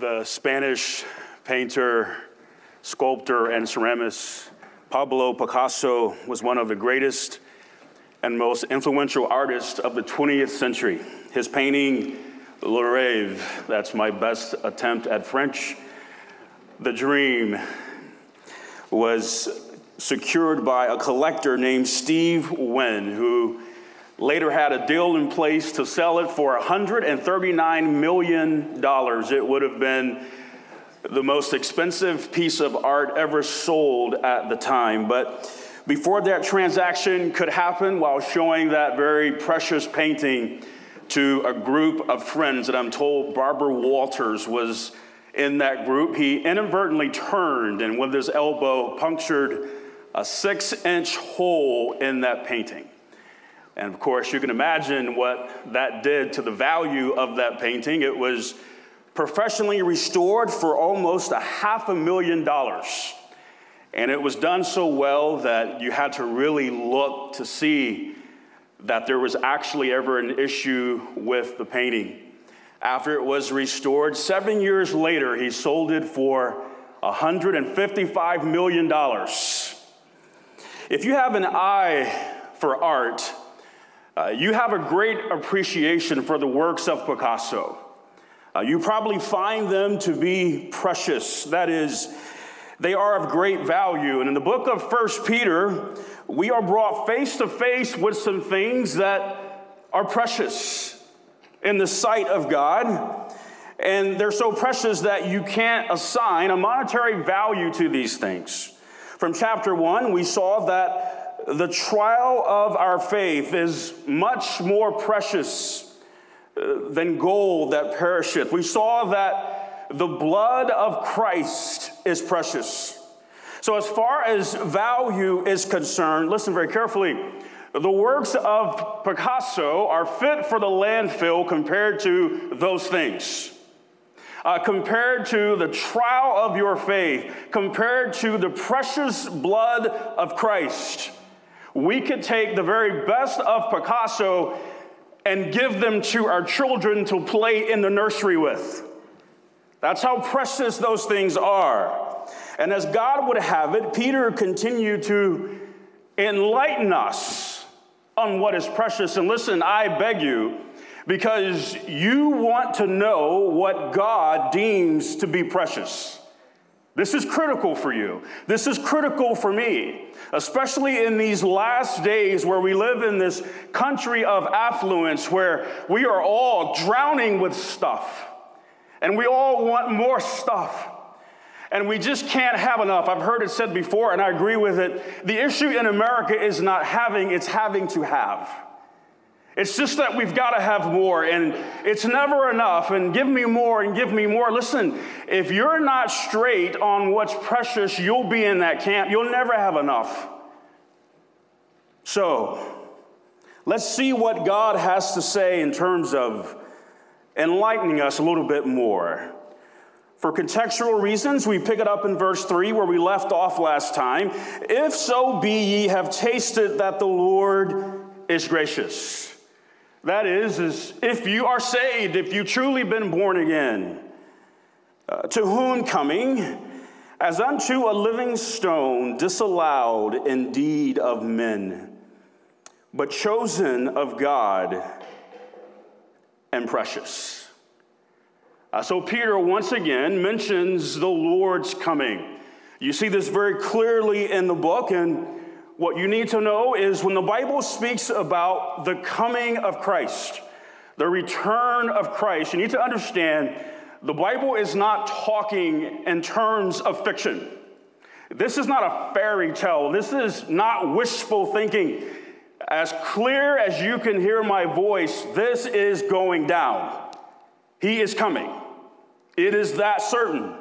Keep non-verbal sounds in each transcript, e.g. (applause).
the Spanish painter, sculptor, and ceramist Pablo Picasso was one of the greatest and most influential artists of the 20th century. His painting, Le Rêve, that's my best attempt at French, The Dream, was secured by a collector named Steve Wynn, who later had a deal in place to sell it for $139 million. It would have been the most expensive piece of art ever sold at the time. But before that transaction could happen, while showing that very precious painting to a group of friends that I'm told Barbara Walters was in that group, he inadvertently turned and with his elbow punctured a six inch hole in that painting. And of course, you can imagine what that did to the value of that painting. It was professionally restored for almost a half a million dollars. And it was done so well that you had to really look to see that there was actually ever an issue with the painting. After it was restored, seven years later, he sold it for $155 million. If you have an eye for art, uh, you have a great appreciation for the works of Picasso. Uh, you probably find them to be precious. That is, they are of great value. And in the book of First Peter, we are brought face to face with some things that are precious in the sight of God. And they're so precious that you can't assign a monetary value to these things. From chapter one, we saw that the trial of our faith is much more precious uh, than gold that perisheth. We saw that the blood of Christ is precious. So, as far as value is concerned, listen very carefully. The works of Picasso are fit for the landfill compared to those things. Uh, compared to the trial of your faith, compared to the precious blood of Christ we could take the very best of Picasso and give them to our children to play in the nursery with. That's how precious those things are. And as God would have it, Peter continued to enlighten us on what is precious. And listen, I beg you, because you want to know what God deems to be precious. This is critical for you. This is critical for me, especially in these last days where we live in this country of affluence where we are all drowning with stuff and we all want more stuff. And we just can't have enough. I've heard it said before, and I agree with it. The issue in America is not having, it's having to have. It's just that we've got to have more, and it's never enough, and give me more and give me more. Listen, if you're not straight on what's precious, you'll be in that camp. You'll never have enough. So, let's see what God has to say in terms of enlightening us a little bit more. For contextual reasons, we pick it up in verse 3 where we left off last time. If so be ye have tasted that the Lord is gracious. That is, is if you are saved, if you truly been born again, uh, to whom coming as unto a living stone, disallowed indeed of men, but chosen of God and precious. Uh, so Peter once again mentions the Lord's coming. You see this very clearly in the book, and what you need to know is when the Bible speaks about the coming of Christ, the return of Christ, you need to understand the Bible is not talking in terms of fiction. This is not a fairy tale. This is not wishful thinking. As clear as you can hear my voice, this is going down. He is coming. It is that certain.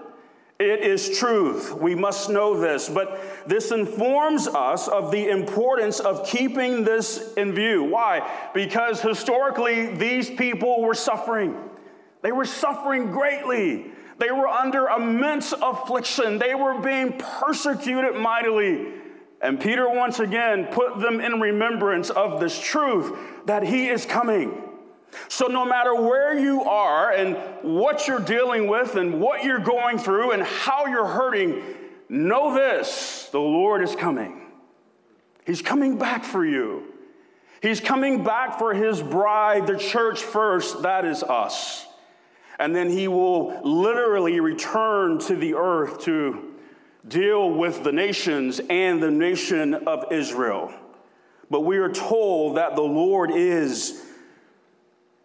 It is truth. We must know this. But this informs us of the importance of keeping this in view. Why? Because historically, these people were suffering. They were suffering greatly. They were under immense affliction. They were being persecuted mightily. And Peter once again put them in remembrance of this truth that he is coming. So, no matter where you are and what you're dealing with and what you're going through and how you're hurting, know this the Lord is coming. He's coming back for you. He's coming back for his bride, the church first, that is us. And then he will literally return to the earth to deal with the nations and the nation of Israel. But we are told that the Lord is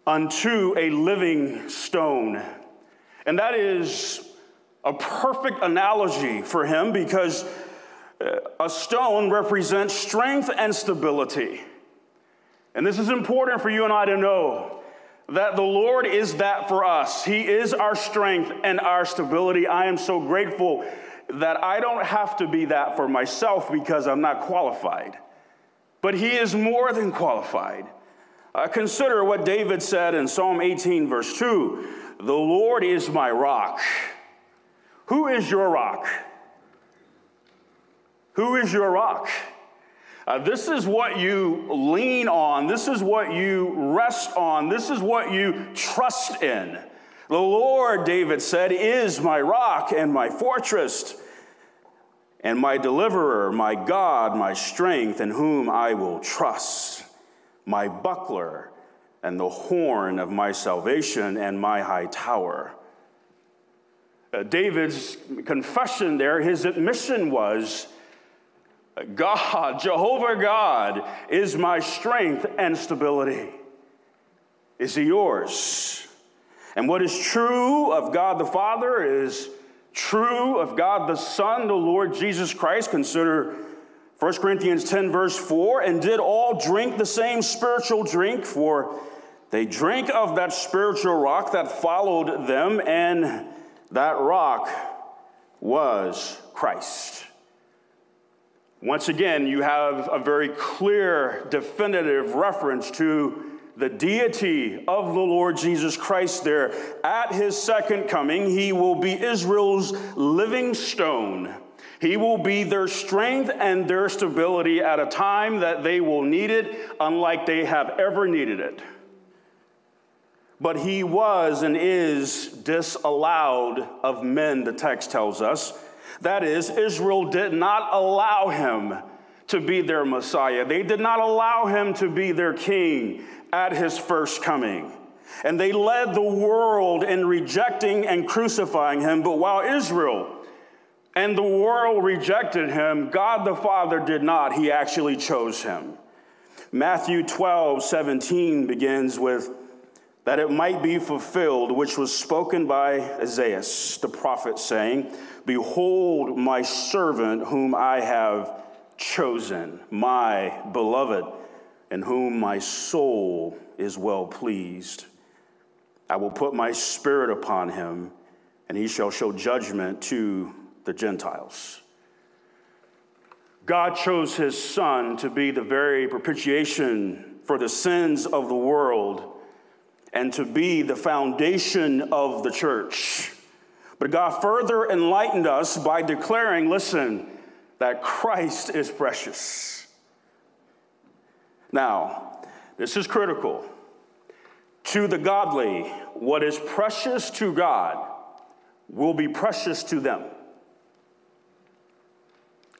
unto a living stone. And that is a perfect analogy for him because uh, a stone represents strength and stability. And this is important for you and I to know that the Lord is that for us. He is our strength and our stability. I am so grateful that I don't have to be that for myself because I'm not qualified. But He is more than qualified. Uh, consider what David said in Psalm 18, verse 2 The Lord is my rock. Who is your rock? Who is your rock? Uh, this is what you lean on. This is what you rest on. This is what you trust in. The Lord, David said, is my rock and my fortress and my deliverer, my God, my strength, in whom I will trust my buckler and the horn of my salvation and my high tower. Uh, David's confession there, his admission was God, Jehovah God, is my strength and stability. Is he yours? And what is true of God the Father is true of God the Son, the Lord Jesus Christ. Consider 1 Corinthians 10, verse 4 and did all drink the same spiritual drink, for they drank of that spiritual rock that followed them, and that rock was Christ. Once again, you have a very clear, definitive reference to the deity of the Lord Jesus Christ there. At his second coming, he will be Israel's living stone he will be their strength and their stability at a time that they will need it, unlike they have ever needed it. But he was and is disallowed of men, the text tells us. That is, Israel did not allow him to be their Messiah. They did not allow him to be their king at his first coming. And they led the world in rejecting and crucifying him. But while Israel and the world rejected him. God the Father did not. He actually chose him. Matthew 12, 17 begins with, that it might be fulfilled, which was spoken by Isaiah the prophet, saying, Behold, my servant whom I have chosen, my beloved, in whom my soul is well pleased. I will put my spirit upon him, and he shall show judgment to the Gentiles. God chose his son to be the very propitiation for the sins of the world and to be the foundation of the church. But God further enlightened us by declaring, listen, that Christ is precious. Now, this is critical. To the godly, what is precious to God will be precious to them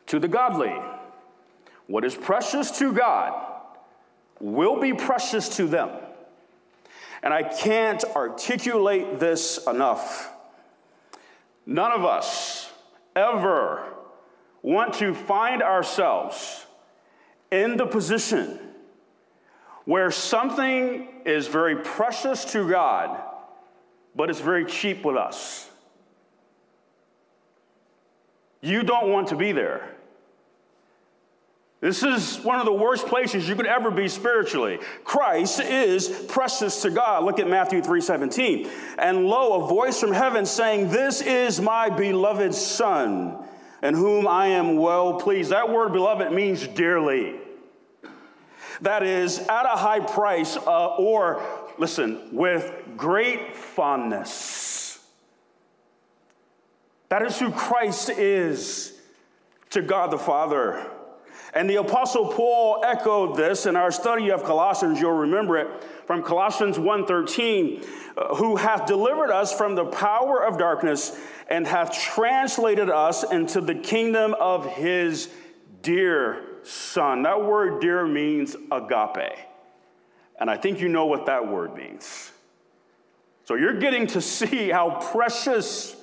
to the godly. What is precious to God will be precious to them. And I can't articulate this enough. None of us ever want to find ourselves in the position where something is very precious to God, but it's very cheap with us. You don't want to be there. This is one of the worst places you could ever be spiritually. Christ is precious to God. Look at Matthew 3:17. And lo, a voice from heaven saying, "This is my beloved son, in whom I am well pleased." That word beloved means dearly. That is at a high price uh, or listen, with great fondness. That is who Christ is to God the Father. And the Apostle Paul echoed this in our study of Colossians. You'll remember it from Colossians 1:13, uh, who hath delivered us from the power of darkness and hath translated us into the kingdom of his dear son. That word dear means agape. And I think you know what that word means. So you're getting to see how precious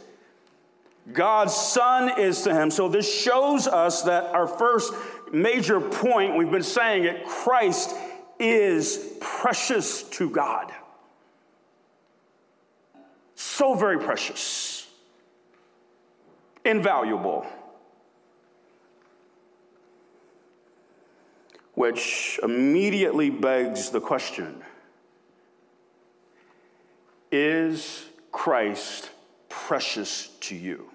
God's son is to him. So this shows us that our first major point, we've been saying it, Christ is precious to God. So very precious, invaluable. Which immediately begs the question Is Christ precious to you?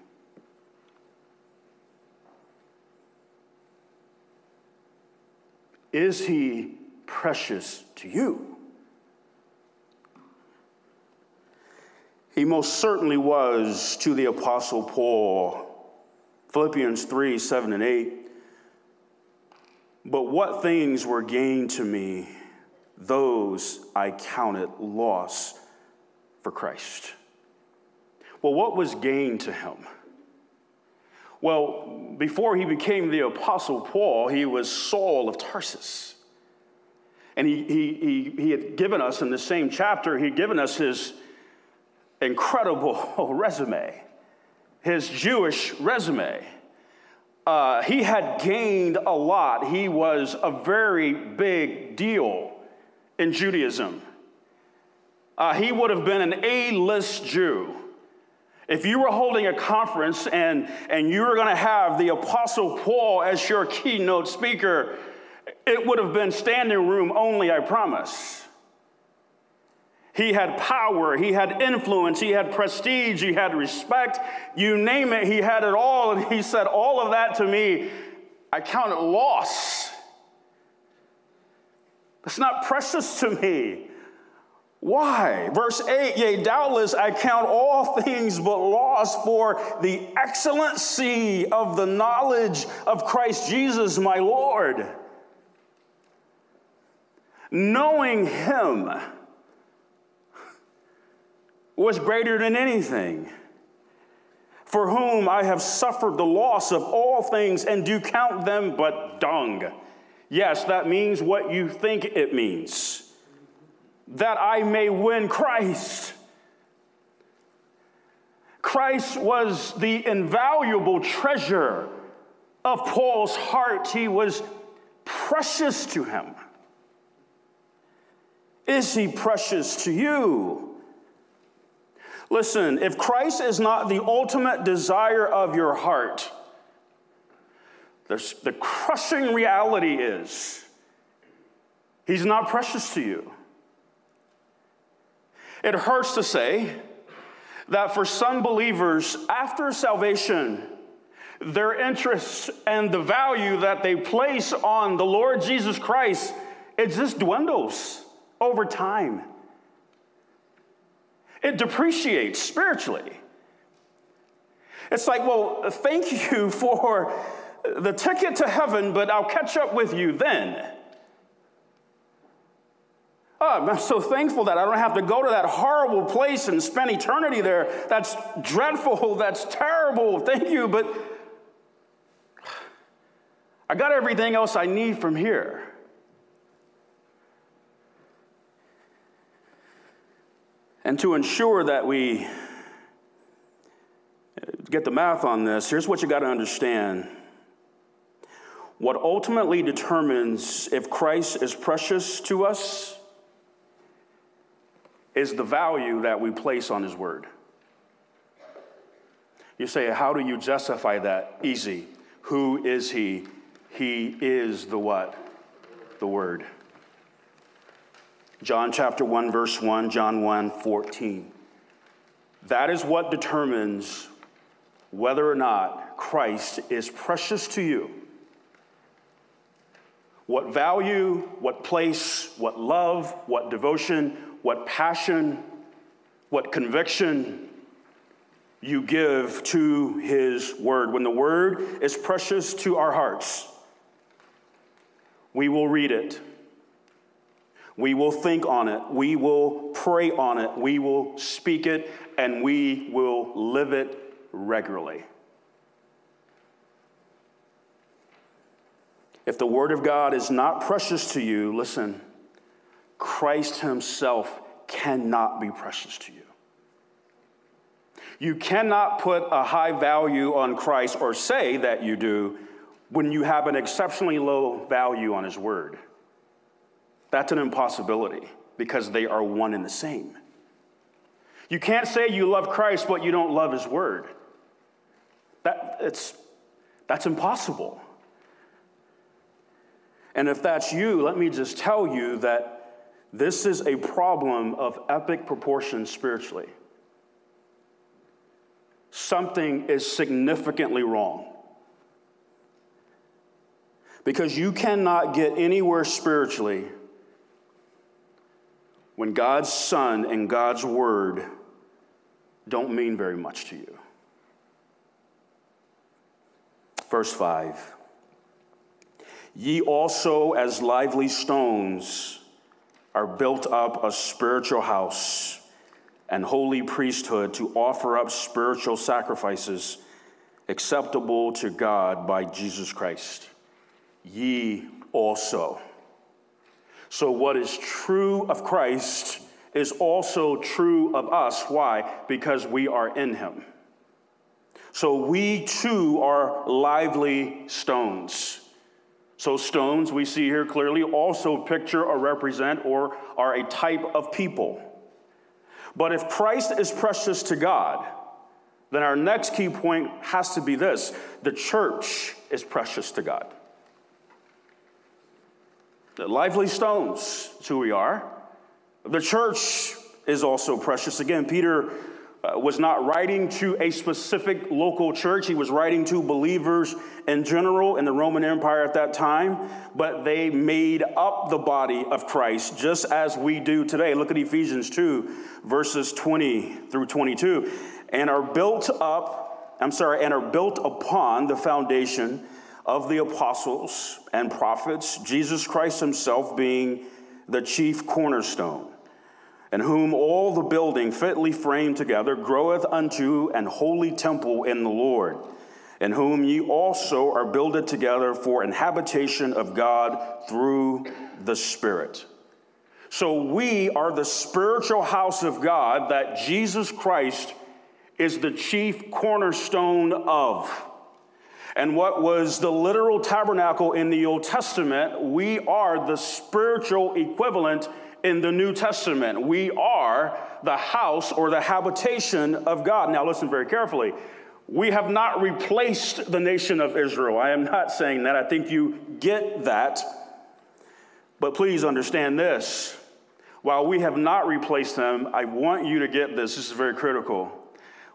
Is he precious to you? He most certainly was to the Apostle Paul. Philippians 3 7 and 8. But what things were gained to me, those I counted loss for Christ. Well, what was gained to him? Well, before he became the Apostle Paul, he was Saul of Tarsus. And he, he, he, he had given us in the same chapter, he had given us his incredible (laughs) resume, his Jewish resume. Uh, he had gained a lot. He was a very big deal in Judaism. Uh, he would have been an A list Jew. If you were holding a conference and, and you were going to have the Apostle Paul as your keynote speaker, it would have been standing room only, I promise. He had power, he had influence, he had prestige, he had respect. You name it, he had it all. And he said, All of that to me, I count it loss. It's not precious to me. Why? Verse 8, yea, doubtless I count all things but loss for the excellency of the knowledge of Christ Jesus my Lord. Knowing him was greater than anything, for whom I have suffered the loss of all things and do count them but dung. Yes, that means what you think it means that I may win Christ. Christ was the invaluable treasure of Paul's heart. He was precious to him. Is he precious to you? Listen, if Christ is not the ultimate desire of your heart, the crushing reality is he's not precious to you. It hurts to say that for some believers, after salvation, their interests and the value that they place on the Lord Jesus Christ, it just dwindles over time. It depreciates spiritually. It's like, well, thank you (laughs) for the ticket to heaven, but I'll catch up with you then. Oh, I'm so thankful that I don't have to go to that horrible place and spend eternity there. That's dreadful. (laughs) That's terrible. Thank you. But I got everything else I need from here. And to ensure that we uh, get the math on this, here's what you got to understand. What ultimately determines if Christ is precious to us is the value that we place on His Word. You say, How do you justify that? Easy. Who is He? He is the what? The Word. John chapter 1, verse 1, John 1, 14. That is what determines whether or not Christ is precious to you. What value, what place, what love, what devotion, what passion, what conviction you give to His Word. When the Word is precious to our hearts, We will read it. We will think on it. We will pray on it. We will speak it. And we will live it regularly. If the Word of God is not precious to you, listen, Christ Himself cannot be precious to you. You cannot put a high value on Christ or say that you do when you have an exceptionally low value on His Word. That's an impossibility because they are one and the same. You can't say you love Christ, but you don't love His Word. That, it's, that's impossible. And if that's you, let me just tell you that this is a problem of epic proportions spiritually. Something is significantly wrong. Because you cannot get anywhere spiritually when God's Son and God's Word don't mean very much to you. Verse 5 Ye also, as lively stones, are built up a spiritual house and holy priesthood to offer up spiritual sacrifices acceptable to God by Jesus Christ. Ye also. So, what is true of Christ is also true of us. Why? Because we are in him. So, we too are lively stones. So, stones we see here clearly also picture or represent or are a type of people. But if Christ is precious to God, then our next key point has to be this the church is precious to God. The lively stones, is who we are. The church is also precious. Again, Peter Uh, was not writing to a specific local church, he was writing to believers in general in the Roman Empire at that time, but they made up the body of Christ just as we do today. Look at Ephesians 2, verses 20 through 22, and are built up, I'm sorry, and are built upon the foundation of the apostles and prophets, Jesus Christ himself being the chief cornerstone, in whom all the building fitly framed together groweth unto an holy temple in the Lord, in whom ye also are builded together for an habitation of God through the Spirit. So we are the spiritual house of God that Jesus Christ is the chief cornerstone of and what was the literal tabernacle in the Old Testament, we are the spiritual equivalent in the New Testament. We are the house or the habitation of God. Now, listen very carefully. We have not replaced the nation of Israel. I am not saying that. I think you get that. But please understand this. While we have not replaced them, I want you to get this. This is very critical.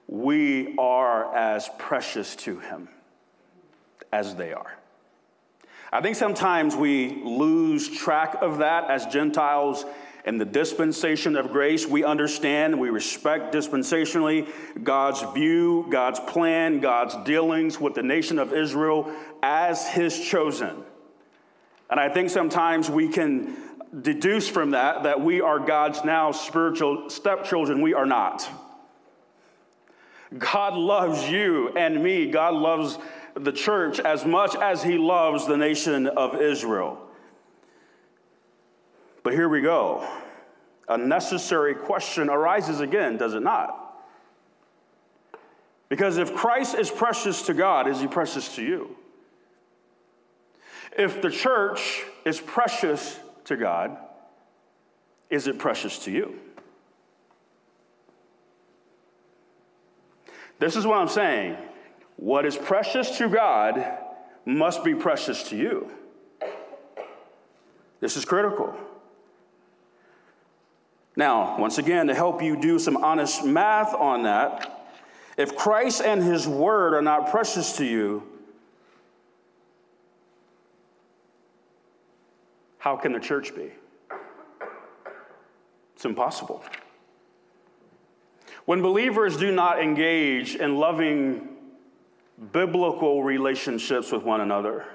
We are as precious to him as they are. I think sometimes we lose track of that as Gentiles in the dispensation of grace. We understand, we respect dispensationally God's view, God's plan, God's dealings with the nation of Israel as his chosen. And I think sometimes we can deduce from that that we are God's now spiritual stepchildren. We are not. God loves you and me. God loves the church as much as he loves the nation of Israel. But here we go. A necessary question arises again, does it not? Because if Christ is precious to God, is he precious to you? If the church is precious to God, is it precious to you? This is what I'm saying. What is precious to God must be precious to you. This is critical. Now, once again, to help you do some honest math on that, if Christ and his word are not precious to you, how can the church be? It's impossible. When believers do not engage in loving biblical relationships with one another.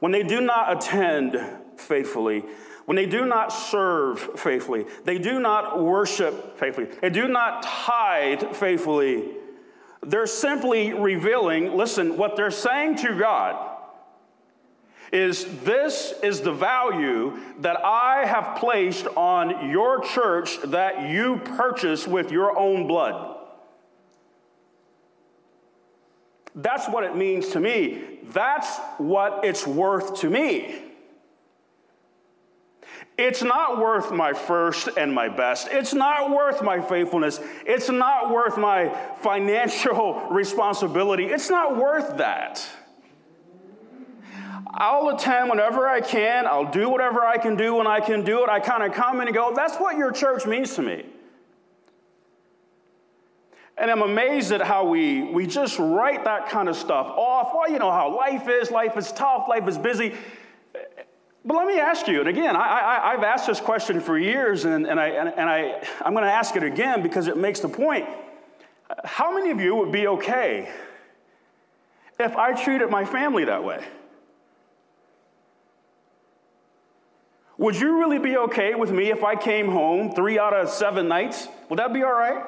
when they do not attend faithfully, when they do not serve faithfully, they do not worship faithfully, they do not tithe faithfully, they're simply revealing, listen, what they're saying to God is this is the value that I have placed on your church that you purchased with your own blood. That's what it means to me. That's what it's worth to me. It's not worth my first and my best. It's not worth my faithfulness. It's not worth my financial (laughs) responsibility. It's not worth that. I'll attend whenever I can. I'll do whatever I can do when I can do it. I kind of come and go. That's what your church means to me. And I'm amazed at how we, we just write that kind of stuff off. Well, you know how life is. Life is tough. Life is busy. But let me ask you, and again, I, have asked this question for years, and, and, I, and, and I, I'm going to ask it again because it makes the point. How many of you would be okay if I treated my family that way? Would you really be okay with me if I came home three out of seven nights? Would that be all right?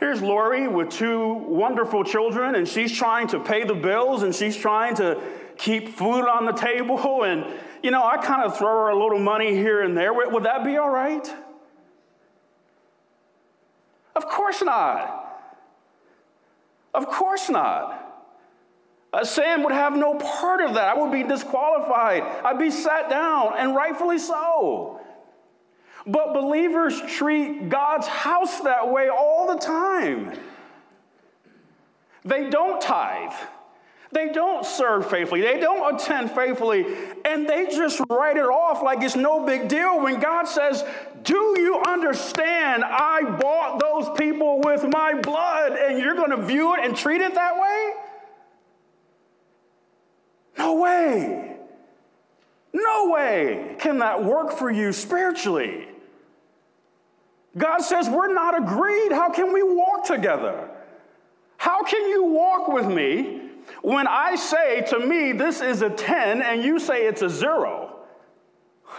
Here's Lori with two wonderful children, and she's trying to pay the bills and she's trying to keep food on the table. And, you know, I kind of throw her a little money here and there. Would that be all right? Of course not. Of course not. Uh, Sam would have no part of that. I would be disqualified. I'd be sat down, and rightfully so. But believers treat God's house that way all the time. They don't tithe. They don't serve faithfully. They don't attend faithfully. And they just write it off like it's no big deal when God says, Do you understand? I bought those people with my blood, and you're going to view it and treat it that way? No way. No way can that work for you spiritually. God says, We're not agreed. How can we walk together? How can you walk with me when I say to me, this is a 10, and you say it's a zero. (sighs)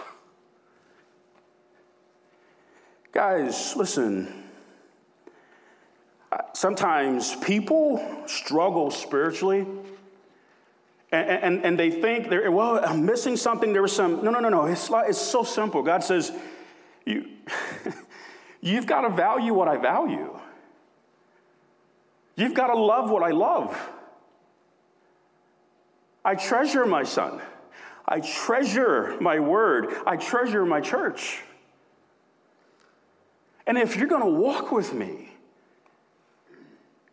Guys, listen. Uh, sometimes people struggle spiritually and, and, and, they think they're, well, I'm missing something. There was some, no, no, no, no. It's, it's so simple. God says, you, (laughs) you've got to value what I value. You've got to love what I love. I treasure my son. I treasure my word. I treasure my church. And if you're going to walk with me,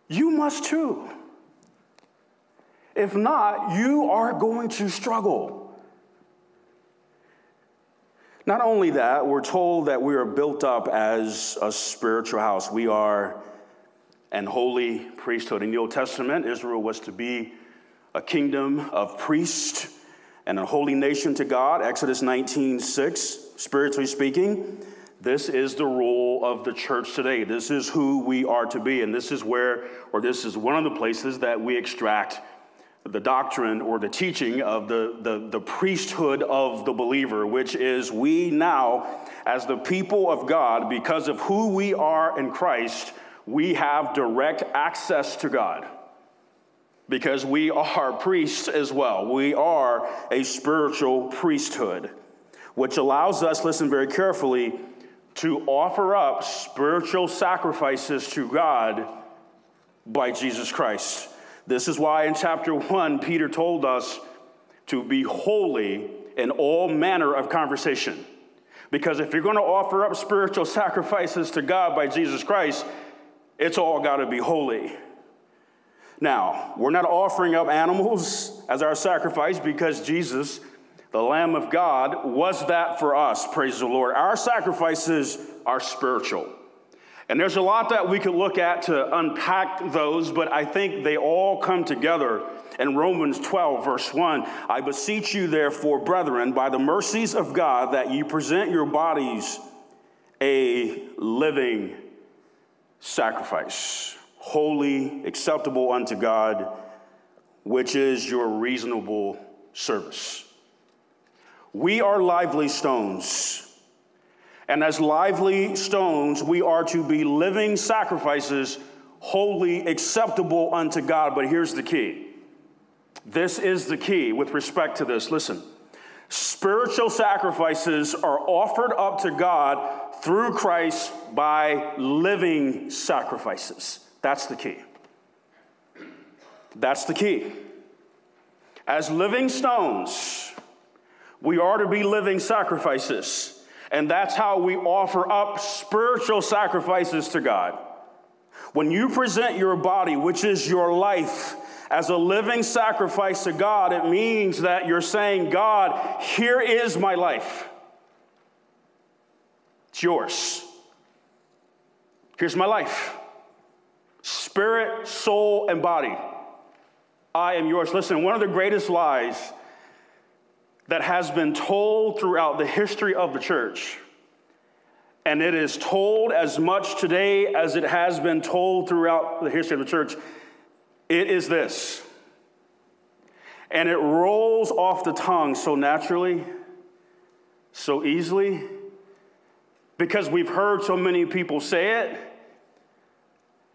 you must too. If not, you are going to struggle. Not only that, we're told that we are built up as a spiritual house. We are an holy priesthood. In the Old Testament, Israel was to be a kingdom of priests and a holy nation to God. Exodus 19 6, spiritually speaking. This is the role of the church today. This is who we are to be. And this is where, or this is one of the places that we extract the doctrine or the teaching of the, the, the, priesthood of the believer, which is we now, as the people of God, because of who we are in Christ, we have direct access to God because we are priests as well. We are a spiritual priesthood, which allows us, listen very carefully, to offer up spiritual sacrifices to God by Jesus Christ. This is why in chapter 1, Peter told us to be holy in all manner of conversation. Because if you're going to offer up spiritual (laughs) sacrifices to God by Jesus Christ, it's all got to be holy. Now, we're not offering up animals as our sacrifice because Jesus, the Lamb of God, was that for us. Praise the Lord. Our sacrifices are spiritual. And there's a lot that we could look at to unpack those, but I think they all come together in Romans 12, verse 1. I beseech you, therefore, brethren, by the mercies of God, that you present your bodies a living sacrifice holy, acceptable unto God, which is your reasonable service. We are lively stones. And as lively stones, we are to be living sacrifices, wholly acceptable unto God. But here's the key this is the key with respect to this. Listen, spiritual sacrifices are offered up to God through Christ by living sacrifices. That's the key. That's the key. As living stones, we are to be living sacrifices. And that's how we offer up spiritual sacrifices to God. When you present your body, which is your life, as a living sacrifice to God, it means that you're saying, God, here is my life. It's yours. Here's my life spirit, soul, and body. I am yours. Listen, one of the greatest lies that has been told throughout the history of the church, and it is told as much today as it has been told throughout the history of the church, it is this. And it rolls off the tongue so naturally, so easily, because we've heard so many people say it,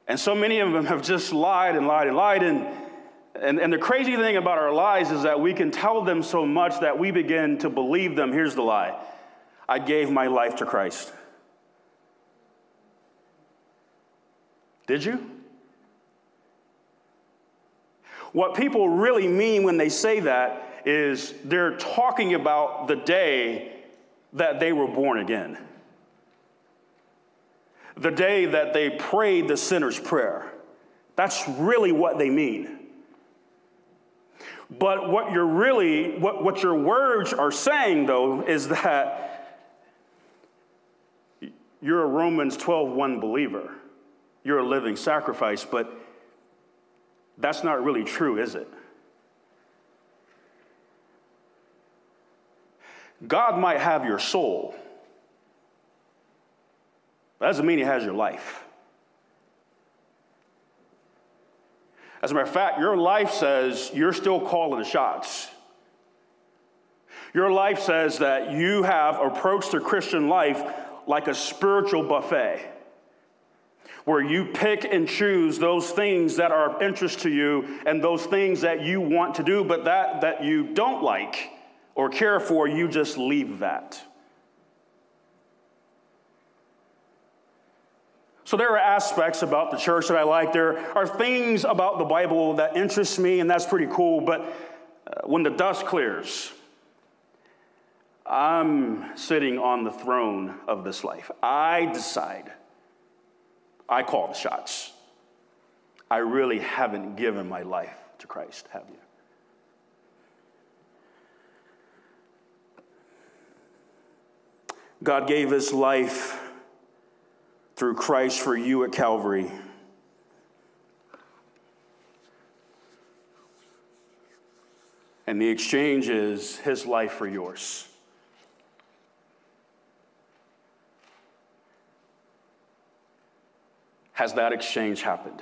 and so many of them have just lied and lied and lied. And, and, and the crazy thing about our lies is that we can tell them so much that we begin to believe them. Here's the lie I gave my life to Christ. Did you? What people really mean when they say that is they're talking about the day that they were born again, the day that they prayed the sinner's prayer. That's really what they mean. But what you're really, what, what your words are saying, though, is that you're a Romans 12 1 believer. You're a living sacrifice, but that's not really true, is it? God might have your soul. That doesn't mean he has your life. As a matter of fact, your life says you're still calling the shots. Your life says that you have approached the Christian life like a spiritual buffet where you pick and choose those things that are of interest to you and those things that you want to do, but that, that you don't like or care for, you just leave that. So there are aspects about the church that I like. There are things about the Bible that interest me, and that's pretty cool. But uh, when the dust clears, I'm sitting on the throne of this life. I decide I call the shots. I really haven't given my life to Christ, have you? God gave his life through Christ for you at Calvary. And the exchange is his life for yours. has that exchange happened?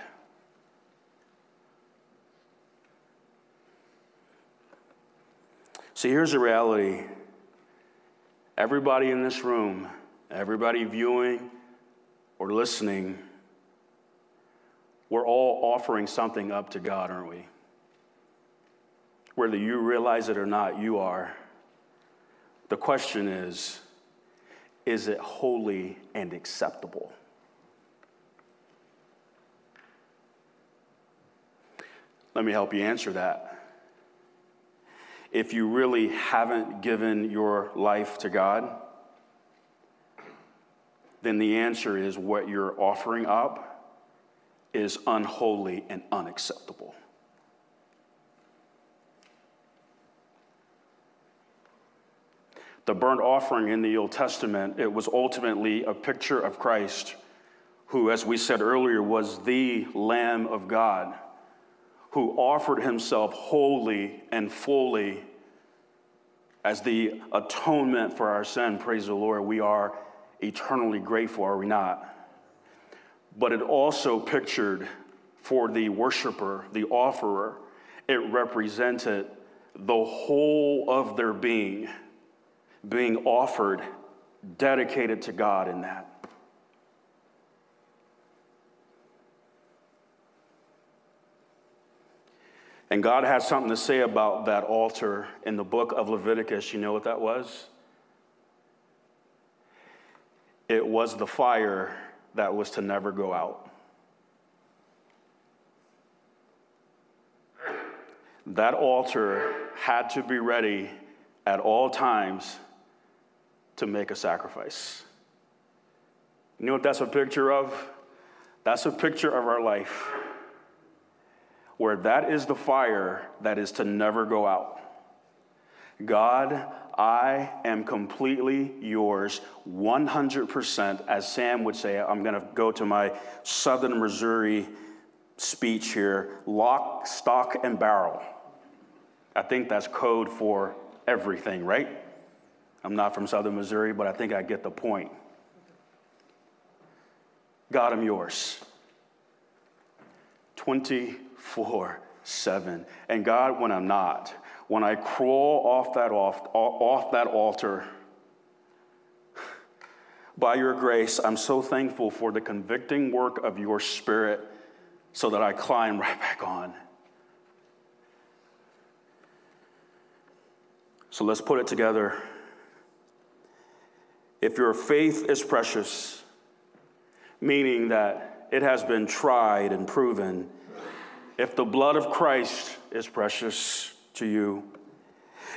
See, here's the reality everybody in this room, everybody viewing or listening, we're all offering something up to God, aren't we? Whether you realize it or not, you are. The question is is it holy and acceptable? Let me help you answer that. If you really haven't given your life to God, then the answer is what you're offering up is unholy and unacceptable. The burnt offering in the Old Testament, it was ultimately a picture of Christ, who, as we said earlier, was the Lamb of God who offered himself wholly and fully as the atonement for our sin. Praise the Lord. We are eternally grateful, are we not? But it also pictured for the worshiper, the offerer, it represented the whole of their being being offered, dedicated to God in that. And God has something to say about that altar in the book of Leviticus. You know what that was? It was the fire that was to never go out. That altar had to be ready at all times to make a sacrifice. You know what that's a picture of? That's a picture of our life, where that is the fire that is to never go out. God, I am completely yours, 100%. As Sam would say, I'm going to go to my Southern Missouri speech here lock, stock, and barrel. I think that's code for everything, right? I'm not from Southern Missouri, but I think I get the point. God, I'm yours. 24 7. And God, when I'm not, when I crawl off that, off, off that altar, (laughs) by your grace, I'm so thankful for the convicting work of your spirit so that I climb right back on. So let's put it together. If your faith is precious, meaning that it has been tried and proven, if the blood of Christ is precious to you,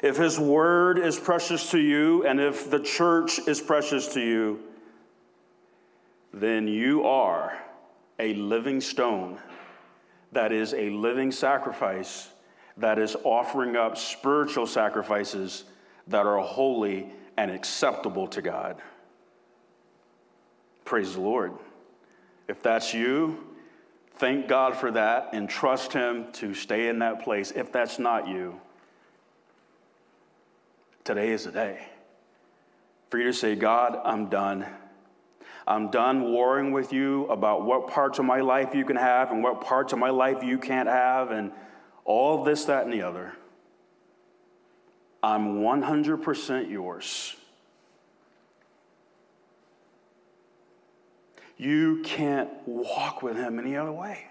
if his word is precious to you, and if the church is precious to you, then you are a living stone that is a living sacrifice that is offering up spiritual sacrifices that are holy and acceptable to God. Praise the Lord. If that's you, thank God for that and trust Him to stay in that place. If that's not you, today is the day for you to say, God, I'm done. I'm done warring with you about what parts of my life you can have and what parts of my life you can't have. And all this, that, and the other. I'm 100% yours. You can't walk with him any other way.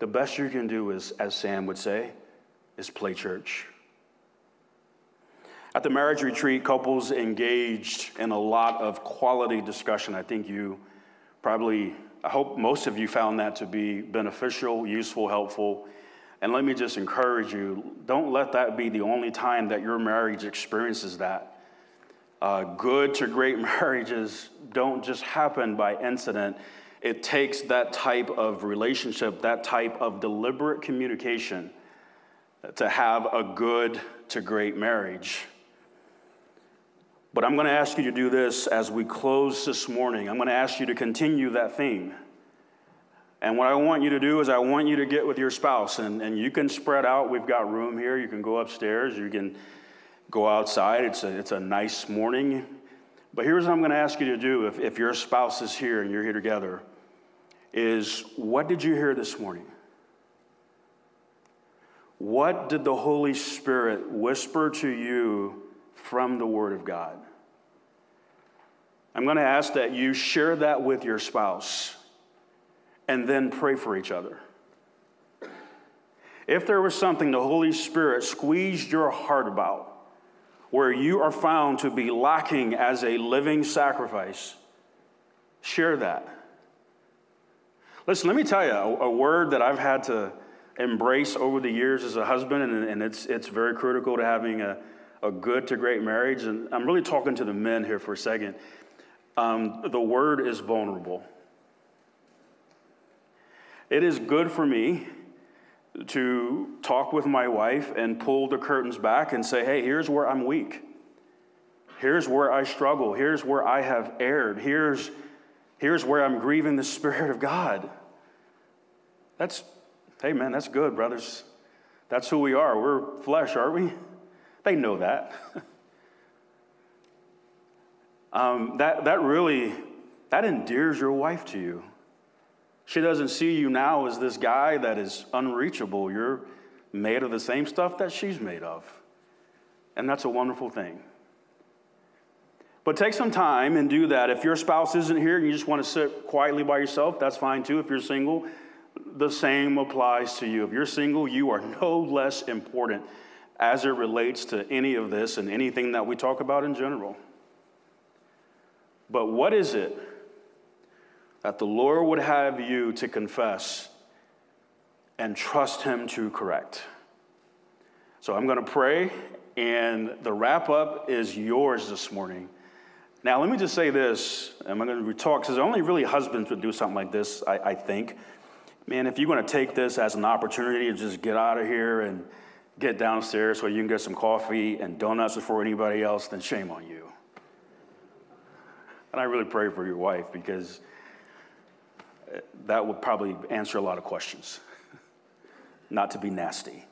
The best you can do is, as Sam would say, is play church. At the marriage retreat, couples engaged in a lot of quality discussion. I think you probably, I hope most of you found that to be beneficial, useful, helpful. And let me just encourage you don't let that be the only time that your marriage experiences that. Uh, good to great (laughs) marriages don't just happen by incident. It takes that type of relationship, that type of deliberate communication to have a good to great marriage. But I'm going to ask you to do this as we close this morning. I'm going to ask you to continue that theme. And what I want you to do is, I want you to get with your spouse, and, and you can spread out. We've got room here. You can go upstairs. You can go outside. It's a, it's a nice morning. But here's what I'm going to ask you to do if, if your spouse is here and you're here together is what did you hear this morning? What did the Holy Spirit whisper to you from the Word of God? I'm going to ask that you share that with your spouse and then pray for each other. If there was something the Holy Spirit squeezed your heart about, where you are found to be lacking as a living sacrifice, share that. Listen, let me tell you a, word that I've had to embrace over the years as a husband, and, and it's, it's very critical to having a, a good to great marriage. And I'm really talking to the men here for a second. Um, the word is vulnerable. It is good for me to talk with my wife and pull the curtains back and say, hey, here's where I'm weak. Here's where I struggle. Here's where I have erred. Here's, here's where I'm grieving the (laughs) Spirit of God. That's, hey, man, that's good, brothers. That's who we are. We're flesh, aren't we? (laughs) They know that. (laughs) um, that, that really, that endears your wife to you. She doesn't see you now as this guy that is unreachable. You're made of the same stuff that she's made of. And that's a wonderful thing. But take some time and do that. If your spouse isn't here and you just want to sit quietly by yourself, that's fine too. If you're single, the same applies to you. If you're single, you are no less important as it relates to any of this and anything that we talk about in general. But what is it that the Lord would have you to confess and trust Him to correct? So I'm going to pray, and the wrap up is yours this morning. Now, let me just say this. I'm going to talk because only really husbands would do something like this, I, I think. Man, if you're going to take this as an opportunity to just get out of here and get downstairs so you can get some coffee and donuts before anybody else, then shame on you. And I really pray for your wife because that would probably answer a lot of questions. (laughs) Not to be nasty,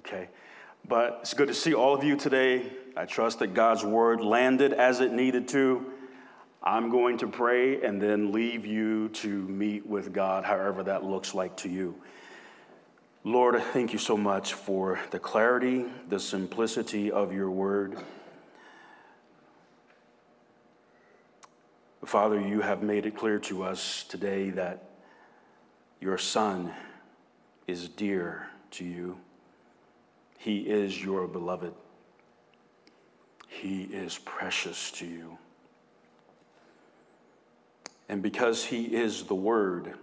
okay? But it's good to see all of you today. I trust that God's word landed as it needed to. I'm going to pray and then leave you to meet with God, however that looks like to you. Lord, thank you so much for the clarity, the simplicity of your word. Father, you have made it clear to us today that your Son is dear to you. He is your beloved. He is precious to you. And because He is the Word,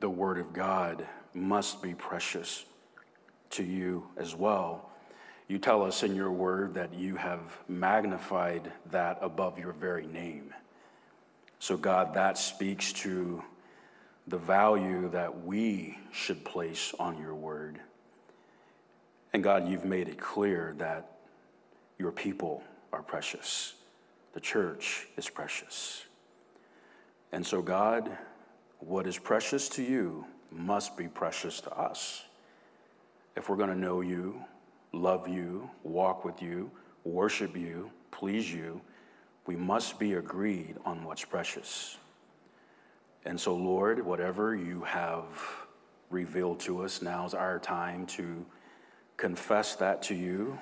the Word of God must be precious to you as well. You tell us in your word that you have magnified that above your very name. So, God, that speaks to the value that we should place on your word. And God, you've made it clear that your people are precious, the church is precious. And so, God, what is precious to you must be precious to us. If we're going to know you, love you, walk with you, worship you, please you, we must be agreed on what's precious. And so, Lord, whatever you have revealed to us, now's our time to confess that to you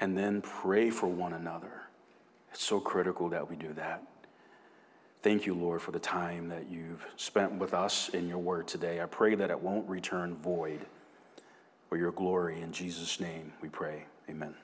and then pray for one another. It's so critical that we do that. Thank you, Lord, for the time that you've spent with us in your word today. I pray that it won't return void for your glory. In Jesus' name we pray. Amen.